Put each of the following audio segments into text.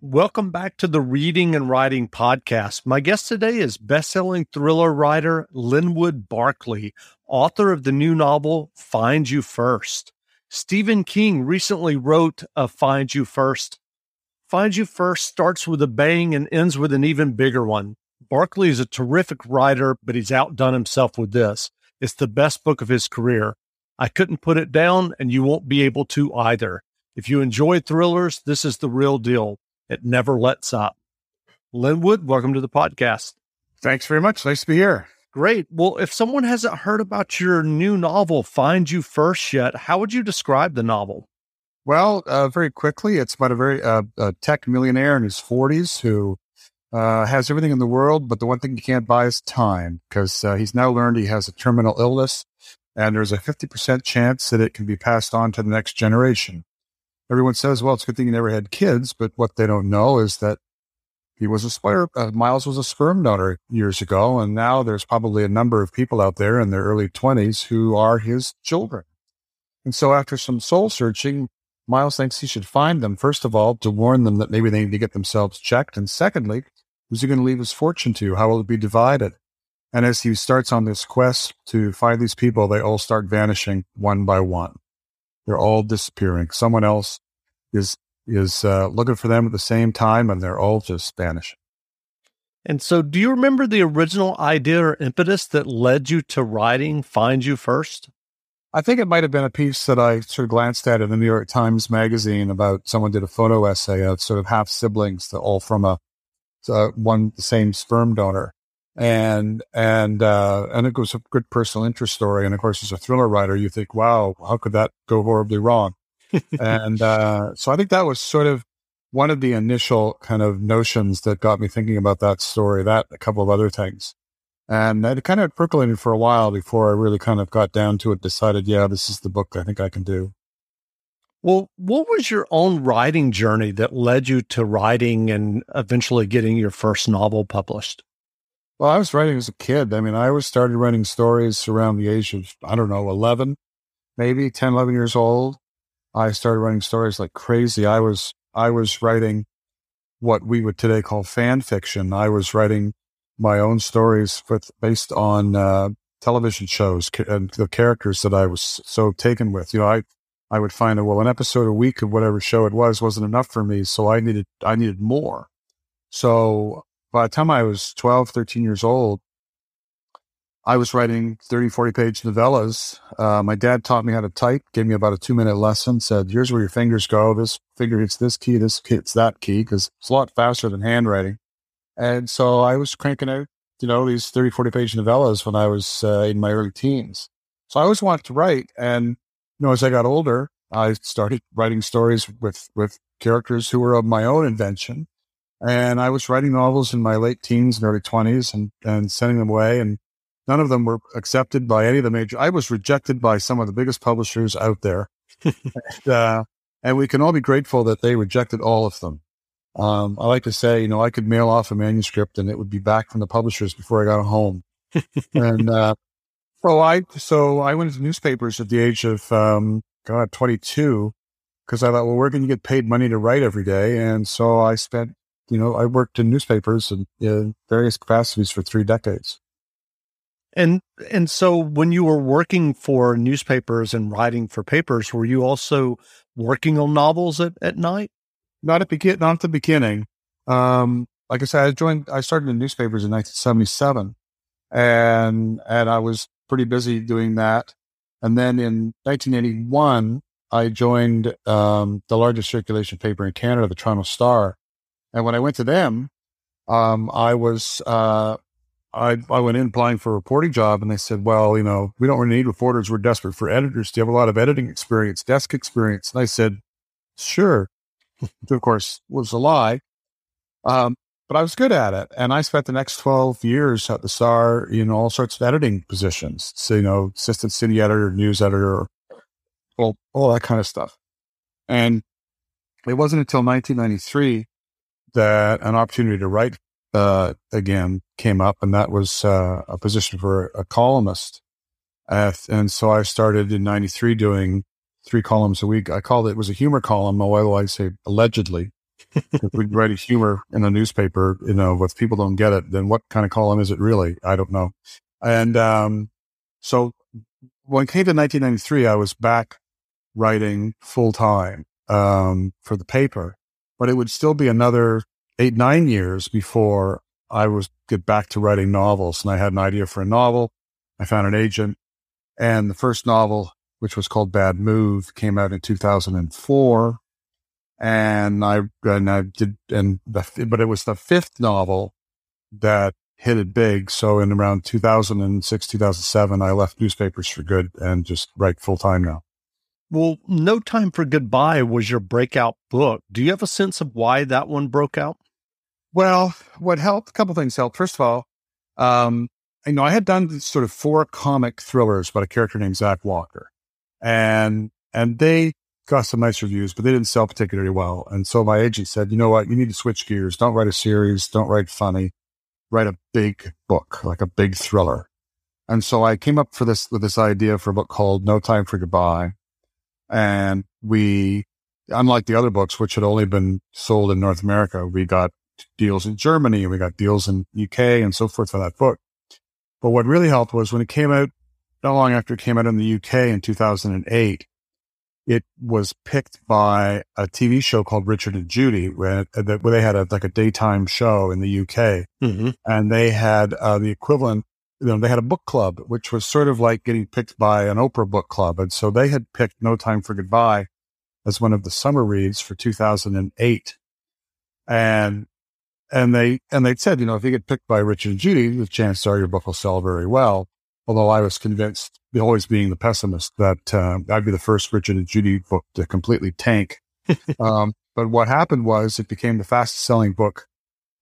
Welcome back to the Reading and Writing Podcast. My guest today is best-selling thriller writer Linwood Barclay, author of the new novel Find You First. Stephen King recently wrote of Find You First. Find You First starts with a bang and ends with an even bigger one. Barclay is a terrific writer, but he's outdone himself with this. It's the best book of his career. I couldn't put it down, and you won't be able to either. If you enjoy thrillers, this is the real deal. It never lets up. Linwood, welcome to the podcast. Thanks very much. Nice to be here. Great. Well, if someone hasn't heard about your new novel, Find You First, yet, how would you describe the novel? Well, uh, very quickly, it's about a very uh, a tech millionaire in his 40s who uh, has everything in the world, but the one thing he can't buy is time because uh, he's now learned he has a terminal illness and there's a 50% chance that it can be passed on to the next generation everyone says, well, it's a good thing you never had kids. But what they don't know is that he was a sperm, uh, Miles was a sperm donor years ago. And now there's probably a number of people out there in their early 20s who are his children. And so after some soul searching, Miles thinks he should find them, first of all, to warn them that maybe they need to get themselves checked. And secondly, who's he going to leave his fortune to? How will it be divided? And as he starts on this quest to find these people, they all start vanishing one by one. They're all disappearing. Someone else is is uh, looking for them at the same time, and they're all just vanishing. And so, do you remember the original idea or impetus that led you to writing Find You First? I think it might have been a piece that I sort of glanced at in the New York Times Magazine about someone did a photo essay of sort of half siblings, all from a uh, one the same sperm donor, and and uh, and it was a good personal interest story. And of course, as a thriller writer, you think, wow, how could that go horribly wrong? and uh, so I think that was sort of one of the initial kind of notions that got me thinking about that story. That a couple of other things, and it kind of percolated for a while before I really kind of got down to it. Decided, yeah, this is the book I think I can do. Well, what was your own writing journey that led you to writing and eventually getting your first novel published? Well, I was writing as a kid. I mean, I was started writing stories around the age of, I don't know, 11, maybe 10, 11 years old. I started writing stories like crazy. I was, I was writing what we would today call fan fiction. I was writing my own stories with, based on, uh, television shows and the characters that I was so taken with. You know, I, I would find that, well, an episode a week of whatever show it was wasn't enough for me. So I needed, I needed more. So by the time I was 12, 13 years old, I was writing 30, 40 page novellas. Uh, my dad taught me how to type, gave me about a two minute lesson, said, here's where your fingers go. This finger hits this key, this hits that key, because it's a lot faster than handwriting. And so I was cranking out, you know, these 30, 40 page novellas when I was uh, in my early teens. So I always wanted to write. And, you know, as I got older, I started writing stories with, with characters who were of my own invention. And I was writing novels in my late teens and early 20s and, and sending them away. And none of them were accepted by any of the major. I was rejected by some of the biggest publishers out there. and, uh, and, we can all be grateful that they rejected all of them. Um, I like to say, you know, I could mail off a manuscript and it would be back from the publishers before I got home. and, uh, so I, so I went into newspapers at the age of, um, God, 22, because I thought, well, we're going to get paid money to write every day. And so I spent you know, I worked in newspapers and in various capacities for three decades. And and so when you were working for newspapers and writing for papers, were you also working on novels at, at night? Not at begin not at the beginning. Um, like I said, I joined I started in newspapers in nineteen seventy seven and and I was pretty busy doing that. And then in nineteen eighty one I joined um, the largest circulation paper in Canada, the Toronto Star, and when I went to them, um, I was, uh, I, I went in applying for a reporting job and they said, well, you know, we don't really need reporters. We're desperate for editors. Do you have a lot of editing experience, desk experience? And I said, sure. Which of course, was a lie. Um, but I was good at it. And I spent the next 12 years at the Star in all sorts of editing positions. So, you know, assistant city editor, news editor, all, all that kind of stuff. And it wasn't until 1993 that an opportunity to write uh, again came up, and that was uh, a position for a columnist. Uh, and so I started in '93 doing three columns a week. I called it, it was a humor column, although I say allegedly. if we write a humor in a newspaper, you know, if people don't get it, then what kind of column is it really? I don't know. And um, so when it came to 1993, I was back writing full time um, for the paper, but it would still be another eight, nine years before I was get back to writing novels. And I had an idea for a novel. I found an agent and the first novel, which was called Bad Move, came out in 2004. And I, and I did, and the, but it was the fifth novel that hit it big. So in around 2006, 2007, I left newspapers for good and just write full time now. Well, No Time for Goodbye was your breakout book. Do you have a sense of why that one broke out? Well, what helped, a couple things helped. First of all, um, you know, I had done sort of four comic thrillers about a character named Zack Walker, and and they got some nice reviews, but they didn't sell particularly well. And so my agent said, you know what, you need to switch gears. Don't write a series. Don't write funny. Write a big book, like a big thriller. And so I came up for this with this idea for a book called No Time for Goodbye. And we, unlike the other books, which had only been sold in North America, we got deals in Germany we got deals in UK and so forth for that book. But what really helped was when it came out, not long after it came out in the UK in 2008, it was picked by a TV show called Richard and Judy, where, where they had a, like a daytime show in the UK, mm-hmm. and they had uh, the equivalent. You know, they had a book club, which was sort of like getting picked by an Oprah book club, and so they had picked No Time for Goodbye as one of the summer reads for 2008, and and they and they said, you know, if you get picked by Richard and Judy, the chances are your book will sell very well. Although I was convinced, always being the pessimist, that uh, I'd be the first Richard and Judy book to completely tank. um, but what happened was it became the fastest selling book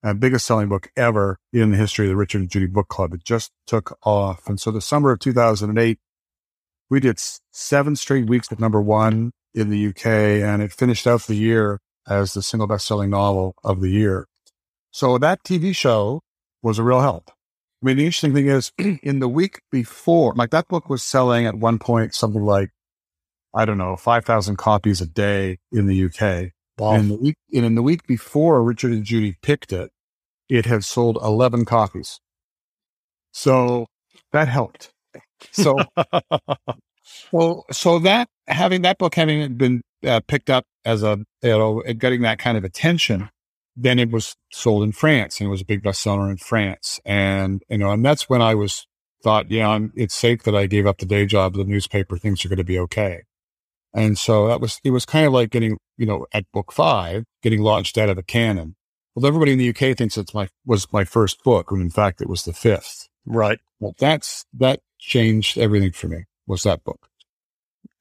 and biggest selling book ever in the history of the Richard and Judy Book Club. It just took off. And so the summer of 2008, we did seven straight weeks at number one in the UK, and it finished out the year as the single best selling novel of the year. So that TV show was a real help. I mean, the interesting thing is in the week before, like that book was selling at one point something like, I don't know, 5,000 copies a day in the UK. Wow. And, the week, and in the week before Richard and Judy picked it, it had sold 11 copies. So that helped. So, well, so that having that book having been uh, picked up as a, you know, getting that kind of attention then it was sold in France and it was a big bestseller in France. And, you know, and that's when I was thought, yeah, I'm, it's safe that I gave up the day job, the newspaper, things are going to be okay. And so that was, it was kind of like getting, you know, at book five, getting launched out of a cannon. Well, everybody in the UK thinks it's my, was my first book. When in fact, it was the fifth. Right. Well, that's, that changed everything for me was that book.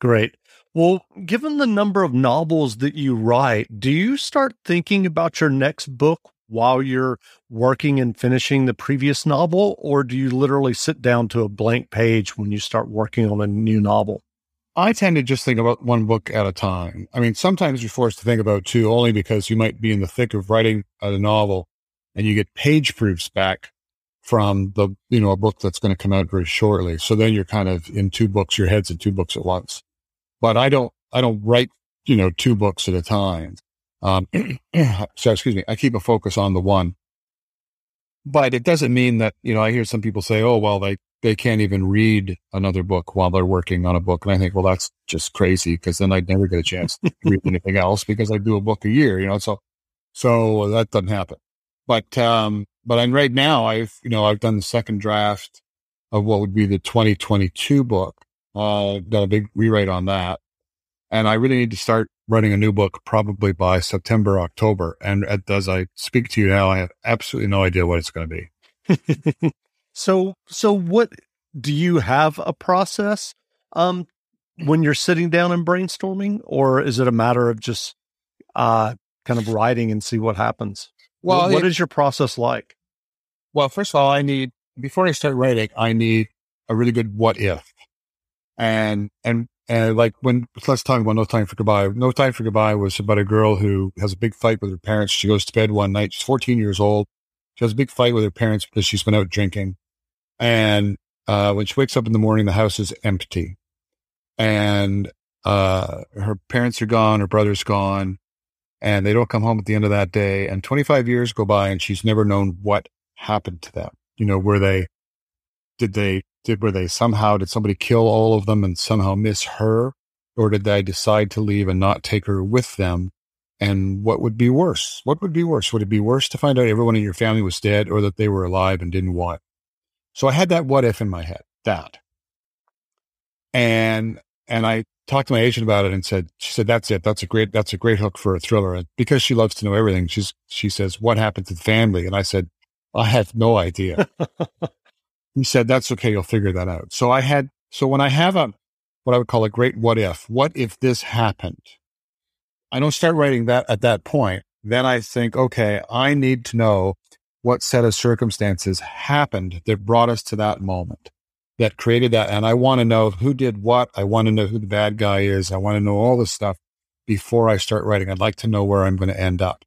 Great. Well, given the number of novels that you write, do you start thinking about your next book while you're working and finishing the previous novel, or do you literally sit down to a blank page when you start working on a new novel? I tend to just think about one book at a time. I mean, sometimes you're forced to think about two only because you might be in the thick of writing a novel and you get page proofs back from the, you know, a book that's going to come out very shortly. So then you're kind of in two books, your head's in two books at once but I don't, I don't write, you know, two books at a time. Um, so excuse me, I keep a focus on the one, but it doesn't mean that, you know, I hear some people say, oh, well, they, they can't even read another book while they're working on a book. And I think, well, that's just crazy because then I'd never get a chance to read anything else because I do a book a year, you know, so, so that doesn't happen. But, um, but I'm right now, I've, you know, I've done the second draft of what would be the 2022 book. Uh, done a big rewrite on that. And I really need to start writing a new book probably by September, October. And as I speak to you now, I have absolutely no idea what it's going to be. so, so what do you have a process, um, when you're sitting down and brainstorming, or is it a matter of just, uh, kind of writing and see what happens? Well, what, what it, is your process like? Well, first of all, I need, before I start writing, I need a really good what if. And, and, and like when, let's talk about No Time for Goodbye. No Time for Goodbye was about a girl who has a big fight with her parents. She goes to bed one night. She's 14 years old. She has a big fight with her parents because she's been out drinking. And, uh, when she wakes up in the morning, the house is empty and, uh, her parents are gone. Her brother's gone. and they don't come home at the end of that day. And 25 years go by and she's never known what happened to them. You know, were they, did they, did, were they somehow, did somebody kill all of them and somehow miss her? Or did they decide to leave and not take her with them? And what would be worse? What would be worse? Would it be worse to find out everyone in your family was dead or that they were alive and didn't want? So I had that what if in my head, that. And, and I talked to my agent about it and said, she said, that's it. That's a great, that's a great hook for a thriller. And because she loves to know everything, she's, she says, what happened to the family? And I said, I have no idea. he said, that's okay. You'll figure that out. So I had, so when I have a, what I would call a great what if, what if this happened? I don't start writing that at that point. Then I think, okay, I need to know what set of circumstances happened that brought us to that moment that created that. And I want to know who did what. I want to know who the bad guy is. I want to know all this stuff before I start writing. I'd like to know where I'm going to end up.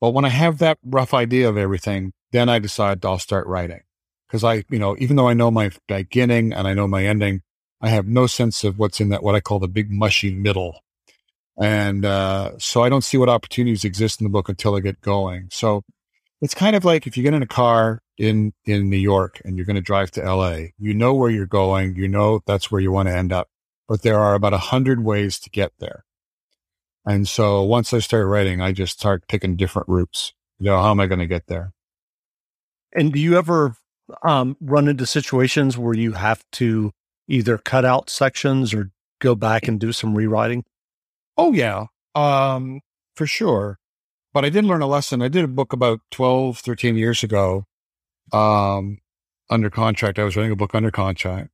But when I have that rough idea of everything, then I decide I'll start writing. Because I, you know, even though I know my beginning and I know my ending, I have no sense of what's in that, what I call the big mushy middle. And uh, so I don't see what opportunities exist in the book until I get going. So it's kind of like if you get in a car in in New York and you're going to drive to LA, you know where you're going, you know that's where you want to end up, but there are about a hundred ways to get there. And so once I start writing, I just start picking different routes. You know, how am I going to get there? And do you ever um, run into situations where you have to either cut out sections or go back and do some rewriting? Oh yeah, um, for sure. But I did learn a lesson. I did a book about 12, 13 years ago um, under contract. I was writing a book under contract.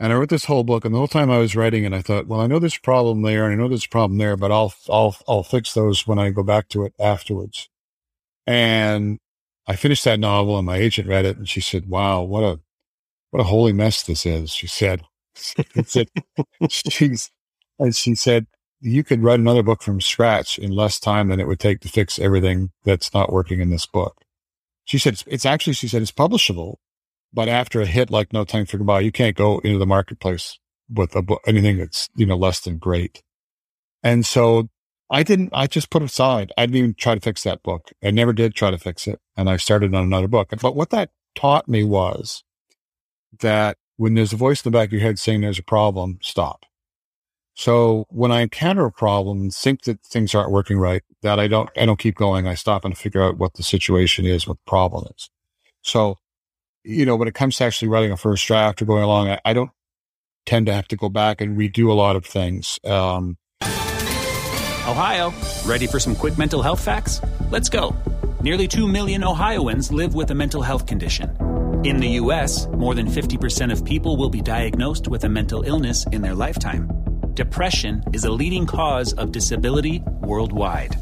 And I wrote this whole book, and the whole time I was writing it, I thought, well, I know there's a problem there, and I know there's a problem there, but I'll I'll I'll fix those when I go back to it afterwards. And I finished that novel, and my agent read it, and she said, "Wow, what a what a holy mess this is." She said, "She said she's, and she said, you could write another book from scratch in less time than it would take to fix everything that's not working in this book. She said, it's actually, she said, it's publishable, but after a hit like No Time for Goodbye, you can't go into the marketplace with a book, anything that's, you know, less than great. And so I didn't, I just put aside. I didn't even try to fix that book. I never did try to fix it. And I started on another book. But what that taught me was that when there's a voice in the back of your head saying there's a problem, stop. So when I encounter a problem and think that things aren't working right, that I don't, I don't keep going. I stop and figure out what the situation is, what the problem is. So, you know, when it comes to actually writing a first draft or going along, I, I don't tend to have to go back and redo a lot of things. Um, Ohio, ready for some quick mental health facts? Let's go. Nearly 2 million Ohioans live with a mental health condition. In the U.S., more than 50% of people will be diagnosed with a mental illness in their lifetime depression is a leading cause of disability worldwide.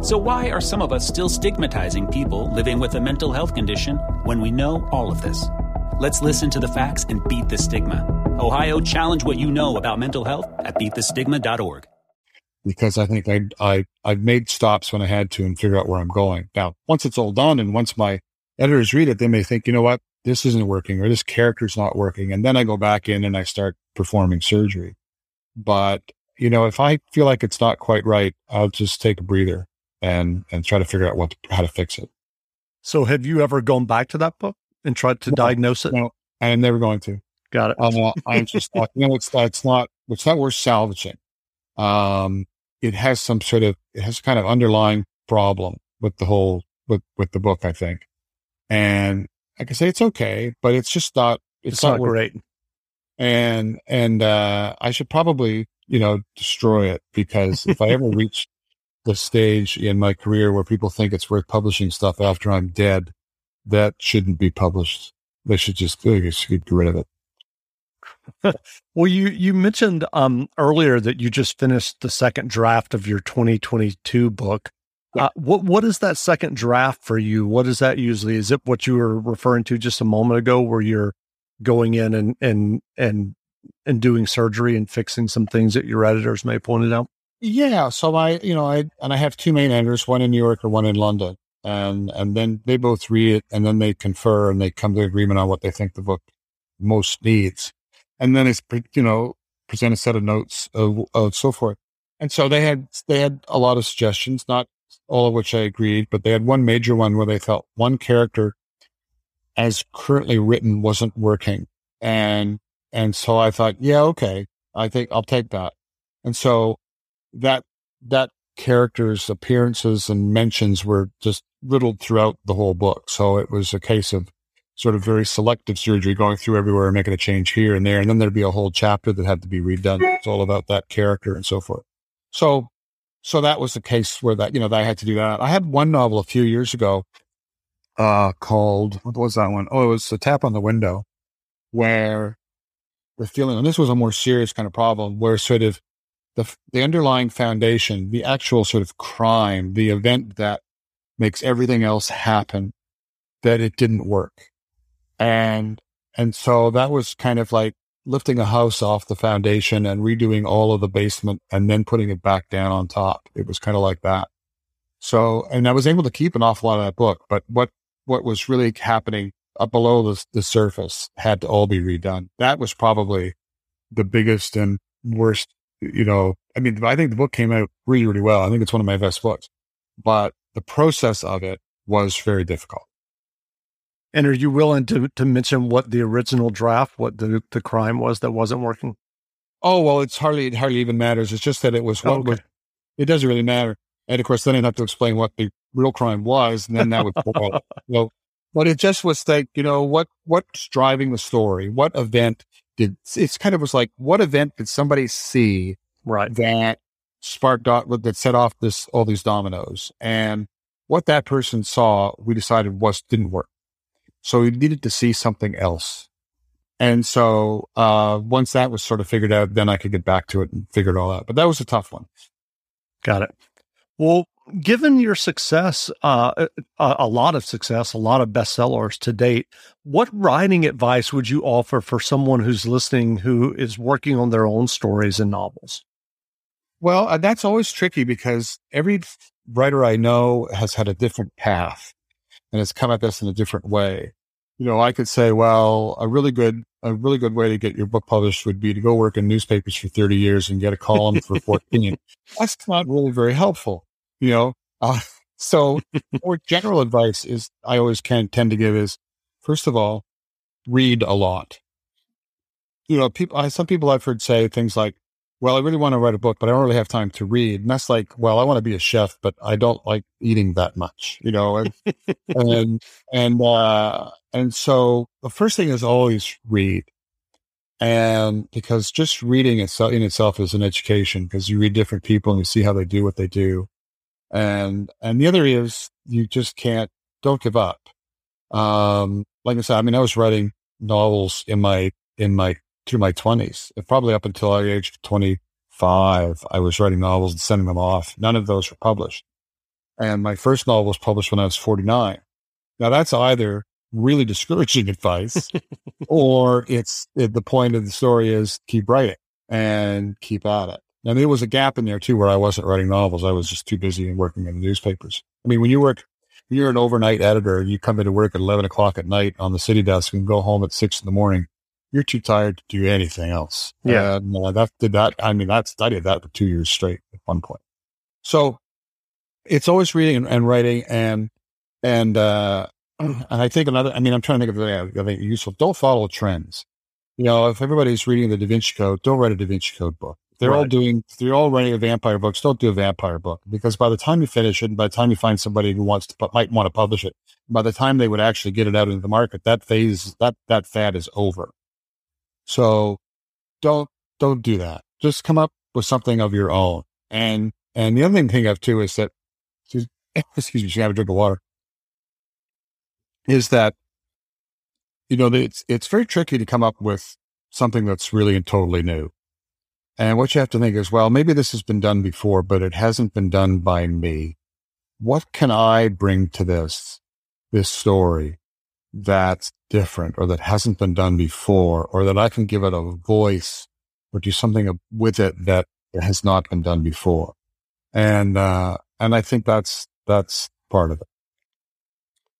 So, why are some of us still stigmatizing people living with a mental health condition when we know all of this? Let's listen to the facts and beat the stigma. Ohio, challenge what you know about mental health at beatthestigma.org. Because I think I, I, I've made stops when I had to and figure out where I'm going. Now, once it's all done and once my editors read it, they may think, you know what, this isn't working or this character's not working. And then I go back in and I start performing surgery. But, you know, if I feel like it's not quite right, I'll just take a breather and, and try to figure out what, how to fix it. So have you ever gone back to that book and tried to no, diagnose it? No, I'm never going to. Got it. Um, I'm just not, you know, it's, it's not, it's not worth salvaging. Um, it has some sort of, it has kind of underlying problem with the whole, with, with the book, I think. And I can say it's okay, but it's just not, it's, it's not, not great and and uh, I should probably you know destroy it because if I ever reach the stage in my career where people think it's worth publishing stuff after I'm dead, that shouldn't be published. They should just, they should get rid of it. well, you you mentioned um, earlier that you just finished the second draft of your 2022 book. Uh, what what is that second draft for you? What is that usually? Is it what you were referring to just a moment ago, where you're going in and and and and doing surgery and fixing some things that your editors may have pointed out? Yeah. So I, you know, I and I have two main editors, one in New York and one in London, and and then they both read it and then they confer and they come to agreement on what they think the book most needs, and then it's you know present a set of notes of, of so forth. and so they had they had a lot of suggestions, not all of which I agreed, but they had one major one where they felt one character as currently written wasn't working. And and so I thought, yeah, okay, I think I'll take that. And so that that character's appearances and mentions were just riddled throughout the whole book. So it was a case of sort of very selective surgery, going through everywhere and making a change here and there. And then there'd be a whole chapter that had to be redone. It's all about that character and so forth. So, so that was the case where that, you know, that I had to do that. I had one novel a few years ago, uh, called, what was that one? Oh, it was A Tap on the Window, where the feeling, and this was a more serious kind of problem where sort of the, the underlying foundation, the actual sort of crime, the event that makes everything else happen, that it didn't work. And, and so that was kind of like lifting a house off the foundation and redoing all of the basement and then putting it back down on top. It was kind of like that. So, and I was able to keep an awful lot of that book, but what, what was really happening up below the, the surface had to all be redone. That was probably the biggest and worst, you know, I mean, I think the book came out really, really well. I think it's one of my best books, but the process of it was very difficult. And are you willing to, to mention what the original draft, what the, the crime was that wasn't working? Oh, well, it's hardly, it hardly even matters. It's just that it was what oh, okay. was, it doesn't really matter. And of course, then I'd have to explain what the real crime was. And then that would fall. well, but it just was like, you know, what, what's driving the story? What event did, it's kind of was like, what event did somebody see right. that sparked, that set off this, all these dominoes? And what that person saw, we decided was, didn't work. So we needed to see something else. And so uh, once that was sort of figured out, then I could get back to it and figure it all out. But that was a tough one. Got it. Well, given your success, uh, a, uh, a lot of success, a lot of bestsellers to date, what writing advice would you offer for someone who's listening who is working on their own stories and novels? Well, uh, that's always tricky because every writer I know has had a different path and has come at this in a different way. You know, I could say, well, a really good, a really good way to get your book published would be to go work in newspapers for 30 years and get a column for 14. That's not really very helpful, you know? Uh, so more general advice is I always can tend to give is, first of all, read a lot. You know, people, I, some people I've heard say things like, well, I really want to write a book, but I don't really have time to read. And that's like, well, I want to be a chef, but I don't like eating that much, you know, and, and, and, uh, and so the first thing is always read. And because just reading itself in itself is an education because you read different people and you see how they do what they do. And, and the other is you just can't, don't give up. Um, like I said, I mean, I was writing novels in my, in my through my 20s, probably up until the age of 25, I was writing novels and sending them off. None of those were published. And my first novel was published when I was 49. Now that's either really discouraging advice or it's it, the point of the story is keep writing and keep at it. And there was a gap in there too where I wasn't writing novels. I was just too busy and working in the newspapers. I mean, when you work, when you're an overnight editor, you come into work at 11 o'clock at night on the city desk and go home at six in the morning you're too tired to do anything else. Yeah. Uh, that did that. I mean, that's, I did that for two years straight at one point. So it's always reading and, and writing and, and, uh, and I think another, I mean, I'm trying to think of anything useful. Don't follow trends. You know, if everybody's reading the Da Vinci Code, don't write a Da Vinci Code book. They're right. all doing, they're all writing a vampire books. Don't do a vampire book because by the time you finish it, and by the time you find somebody who wants to, might want to publish it, by the time they would actually get it out into the market, that phase, that, that fad is over. So don't, don't do that. Just come up with something of your own. And, and the other thing to think of too is that, excuse me, you have a drink of water, is that, you know, it's, it's very tricky to come up with something that's really and totally new. And what you have to think is, well, maybe this has been done before, but it hasn't been done by me. What can I bring to this, this story that's different or that hasn't been done before or that I can give it a voice or do something with it that has not been done before. And, uh, and I think that's, that's part of it.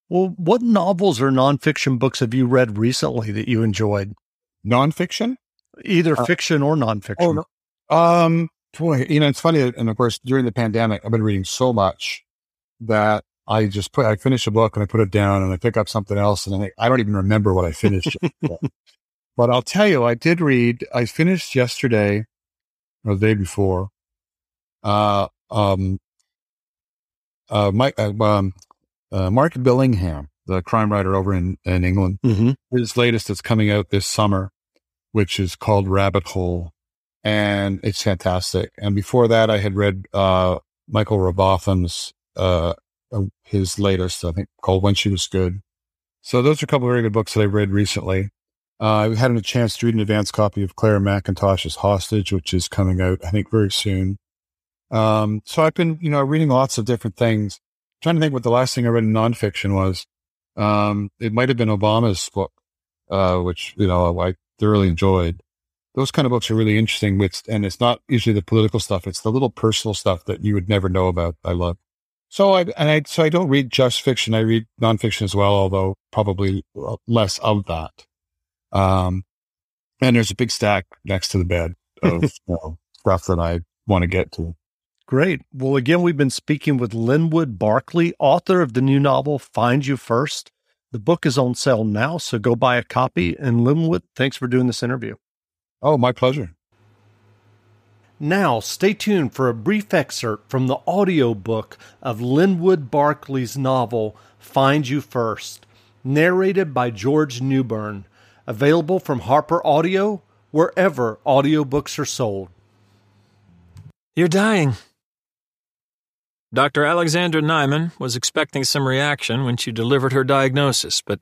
Well, what novels or nonfiction books have you read recently that you enjoyed? Nonfiction? Either uh, fiction or nonfiction. Oh, no. Um, boy, you know, it's funny. And of course, during the pandemic, I've been reading so much that I just put, I finish a book and I put it down and I pick up something else and I, I don't even remember what I finished. but I'll tell you, I did read, I finished yesterday or the day before, uh, um, uh, Mike, uh, um, uh, Mark Billingham, the crime writer over in, in England. Mm-hmm. His latest is coming out this summer, which is called Rabbit Hole. And it's fantastic. And before that, I had read, uh, Michael Robotham's, uh, uh, his latest, I think called When She Was Good. So those are a couple of very good books that I read recently. Uh, I had a chance to read an advanced copy of Clare Mackintosh's Hostage, which is coming out, I think, very soon. Um, so I've been, you know, reading lots of different things. I'm trying to think what the last thing I read in nonfiction was. Um, it might have been Obama's book, uh, which, you know, I thoroughly enjoyed. Those kind of books are really interesting. With, and it's not usually the political stuff. It's the little personal stuff that you would never know about. I love. So I, and I, so I don't read just fiction. I read nonfiction as well, although probably less of that. Um, and there's a big stack next to the bed of you know, stuff that I want to get to. Great. Well, again, we've been speaking with Linwood Barclay, author of the new novel Find You First. The book is on sale now, so go buy a copy. And Linwood, thanks for doing this interview. Oh, my pleasure. Now, stay tuned for a brief excerpt from the audiobook of Linwood Barclay's novel Find You First, narrated by George Newbern, available from Harper Audio wherever audiobooks are sold. You're dying. Dr. Alexandra Nyman was expecting some reaction when she delivered her diagnosis, but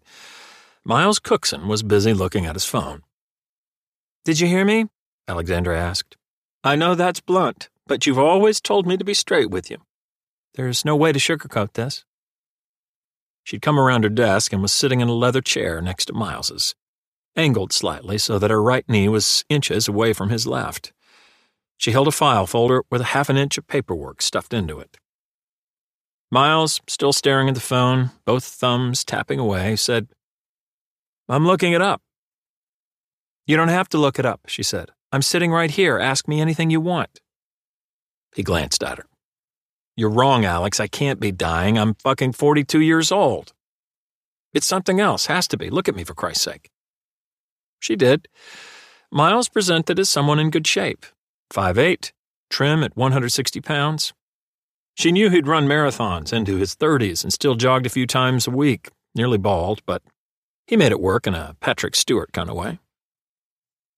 Miles Cookson was busy looking at his phone. Did you hear me? Alexandra asked. I know that's blunt, but you've always told me to be straight with you. There's no way to sugarcoat this. She'd come around her desk and was sitting in a leather chair next to Miles's, angled slightly so that her right knee was inches away from his left. She held a file folder with a half an inch of paperwork stuffed into it. Miles, still staring at the phone, both thumbs tapping away, said, I'm looking it up. You don't have to look it up, she said. I'm sitting right here. Ask me anything you want. He glanced at her. You're wrong, Alex. I can't be dying. I'm fucking 42 years old. It's something else. Has to be. Look at me, for Christ's sake. She did. Miles presented as someone in good shape. 5'8, trim at 160 pounds, she knew he'd run marathons into his 30s and still jogged a few times a week, nearly bald, but he made it work in a Patrick Stewart kind of way.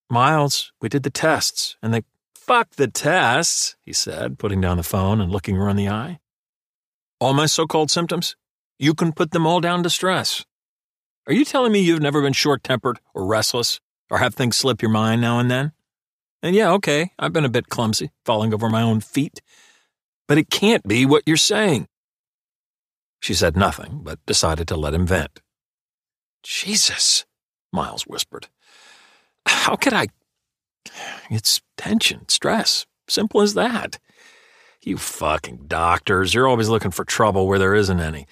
Miles, we did the tests, and they fuck the tests, he said, putting down the phone and looking her in the eye. All my so called symptoms? You can put them all down to stress. Are you telling me you've never been short tempered or restless or have things slip your mind now and then? And yeah, okay, I've been a bit clumsy, falling over my own feet, but it can't be what you're saying. She said nothing, but decided to let him vent. Jesus, Miles whispered. How could I? It's tension, stress. Simple as that. You fucking doctors, you're always looking for trouble where there isn't any,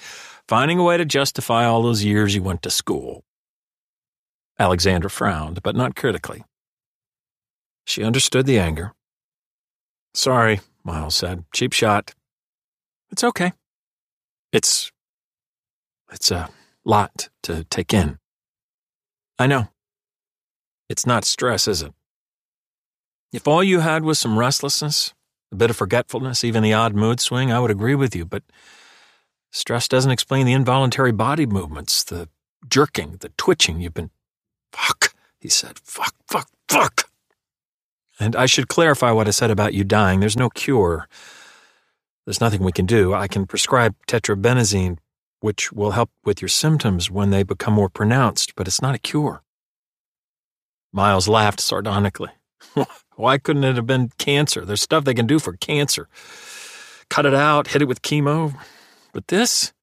finding a way to justify all those years you went to school. Alexandra frowned, but not critically. She understood the anger. Sorry, Miles said. Cheap shot. It's okay. It's. It's a lot to take in. I know. It's not stress, is it? If all you had was some restlessness, a bit of forgetfulness, even the odd mood swing, I would agree with you, but stress doesn't explain the involuntary body movements, the jerking, the twitching you've been. Fuck, he said. Fuck, fuck, fuck. And I should clarify what I said about you dying. There's no cure. There's nothing we can do. I can prescribe tetrabenazine, which will help with your symptoms when they become more pronounced, but it's not a cure. Miles laughed sardonically. Why couldn't it have been cancer? There's stuff they can do for cancer. Cut it out, hit it with chemo. But this?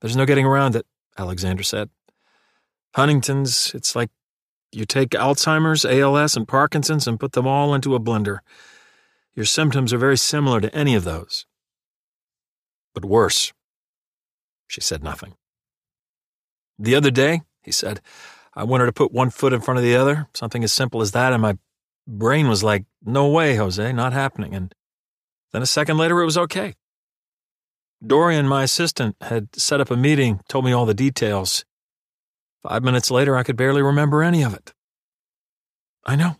There's no getting around it, Alexandra said. Huntington's, it's like you take Alzheimer's, ALS, and Parkinson's and put them all into a blender. Your symptoms are very similar to any of those. But worse. She said nothing. The other day, he said, I wanted to put one foot in front of the other, something as simple as that, and my brain was like, no way, Jose, not happening. And then a second later, it was okay. Dorian, my assistant, had set up a meeting, told me all the details. Five minutes later, I could barely remember any of it. I know.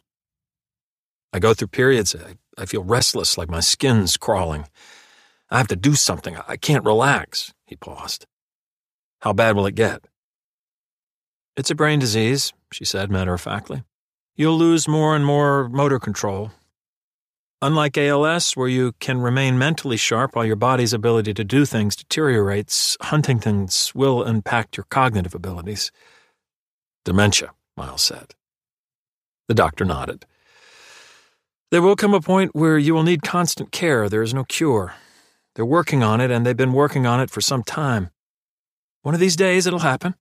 I go through periods. I, I feel restless, like my skin's crawling. I have to do something. I can't relax. He paused. How bad will it get? It's a brain disease, she said matter of factly. You'll lose more and more motor control. Unlike ALS, where you can remain mentally sharp while your body's ability to do things deteriorates, Huntington's will impact your cognitive abilities. Dementia, Miles said. The doctor nodded. There will come a point where you will need constant care. There is no cure. They're working on it, and they've been working on it for some time. One of these days it'll happen.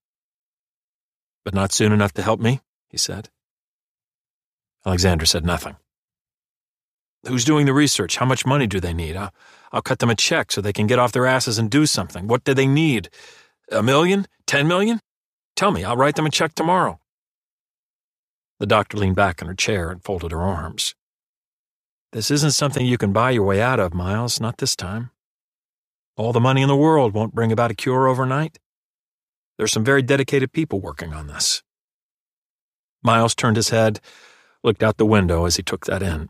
But not soon enough to help me, he said. Alexandra said nothing. Who's doing the research? How much money do they need? I'll, I'll cut them a check so they can get off their asses and do something. What do they need? A million? Ten million? Tell me, I'll write them a check tomorrow. The doctor leaned back in her chair and folded her arms. This isn't something you can buy your way out of, Miles, not this time. All the money in the world won't bring about a cure overnight. There's some very dedicated people working on this. Miles turned his head, looked out the window as he took that in.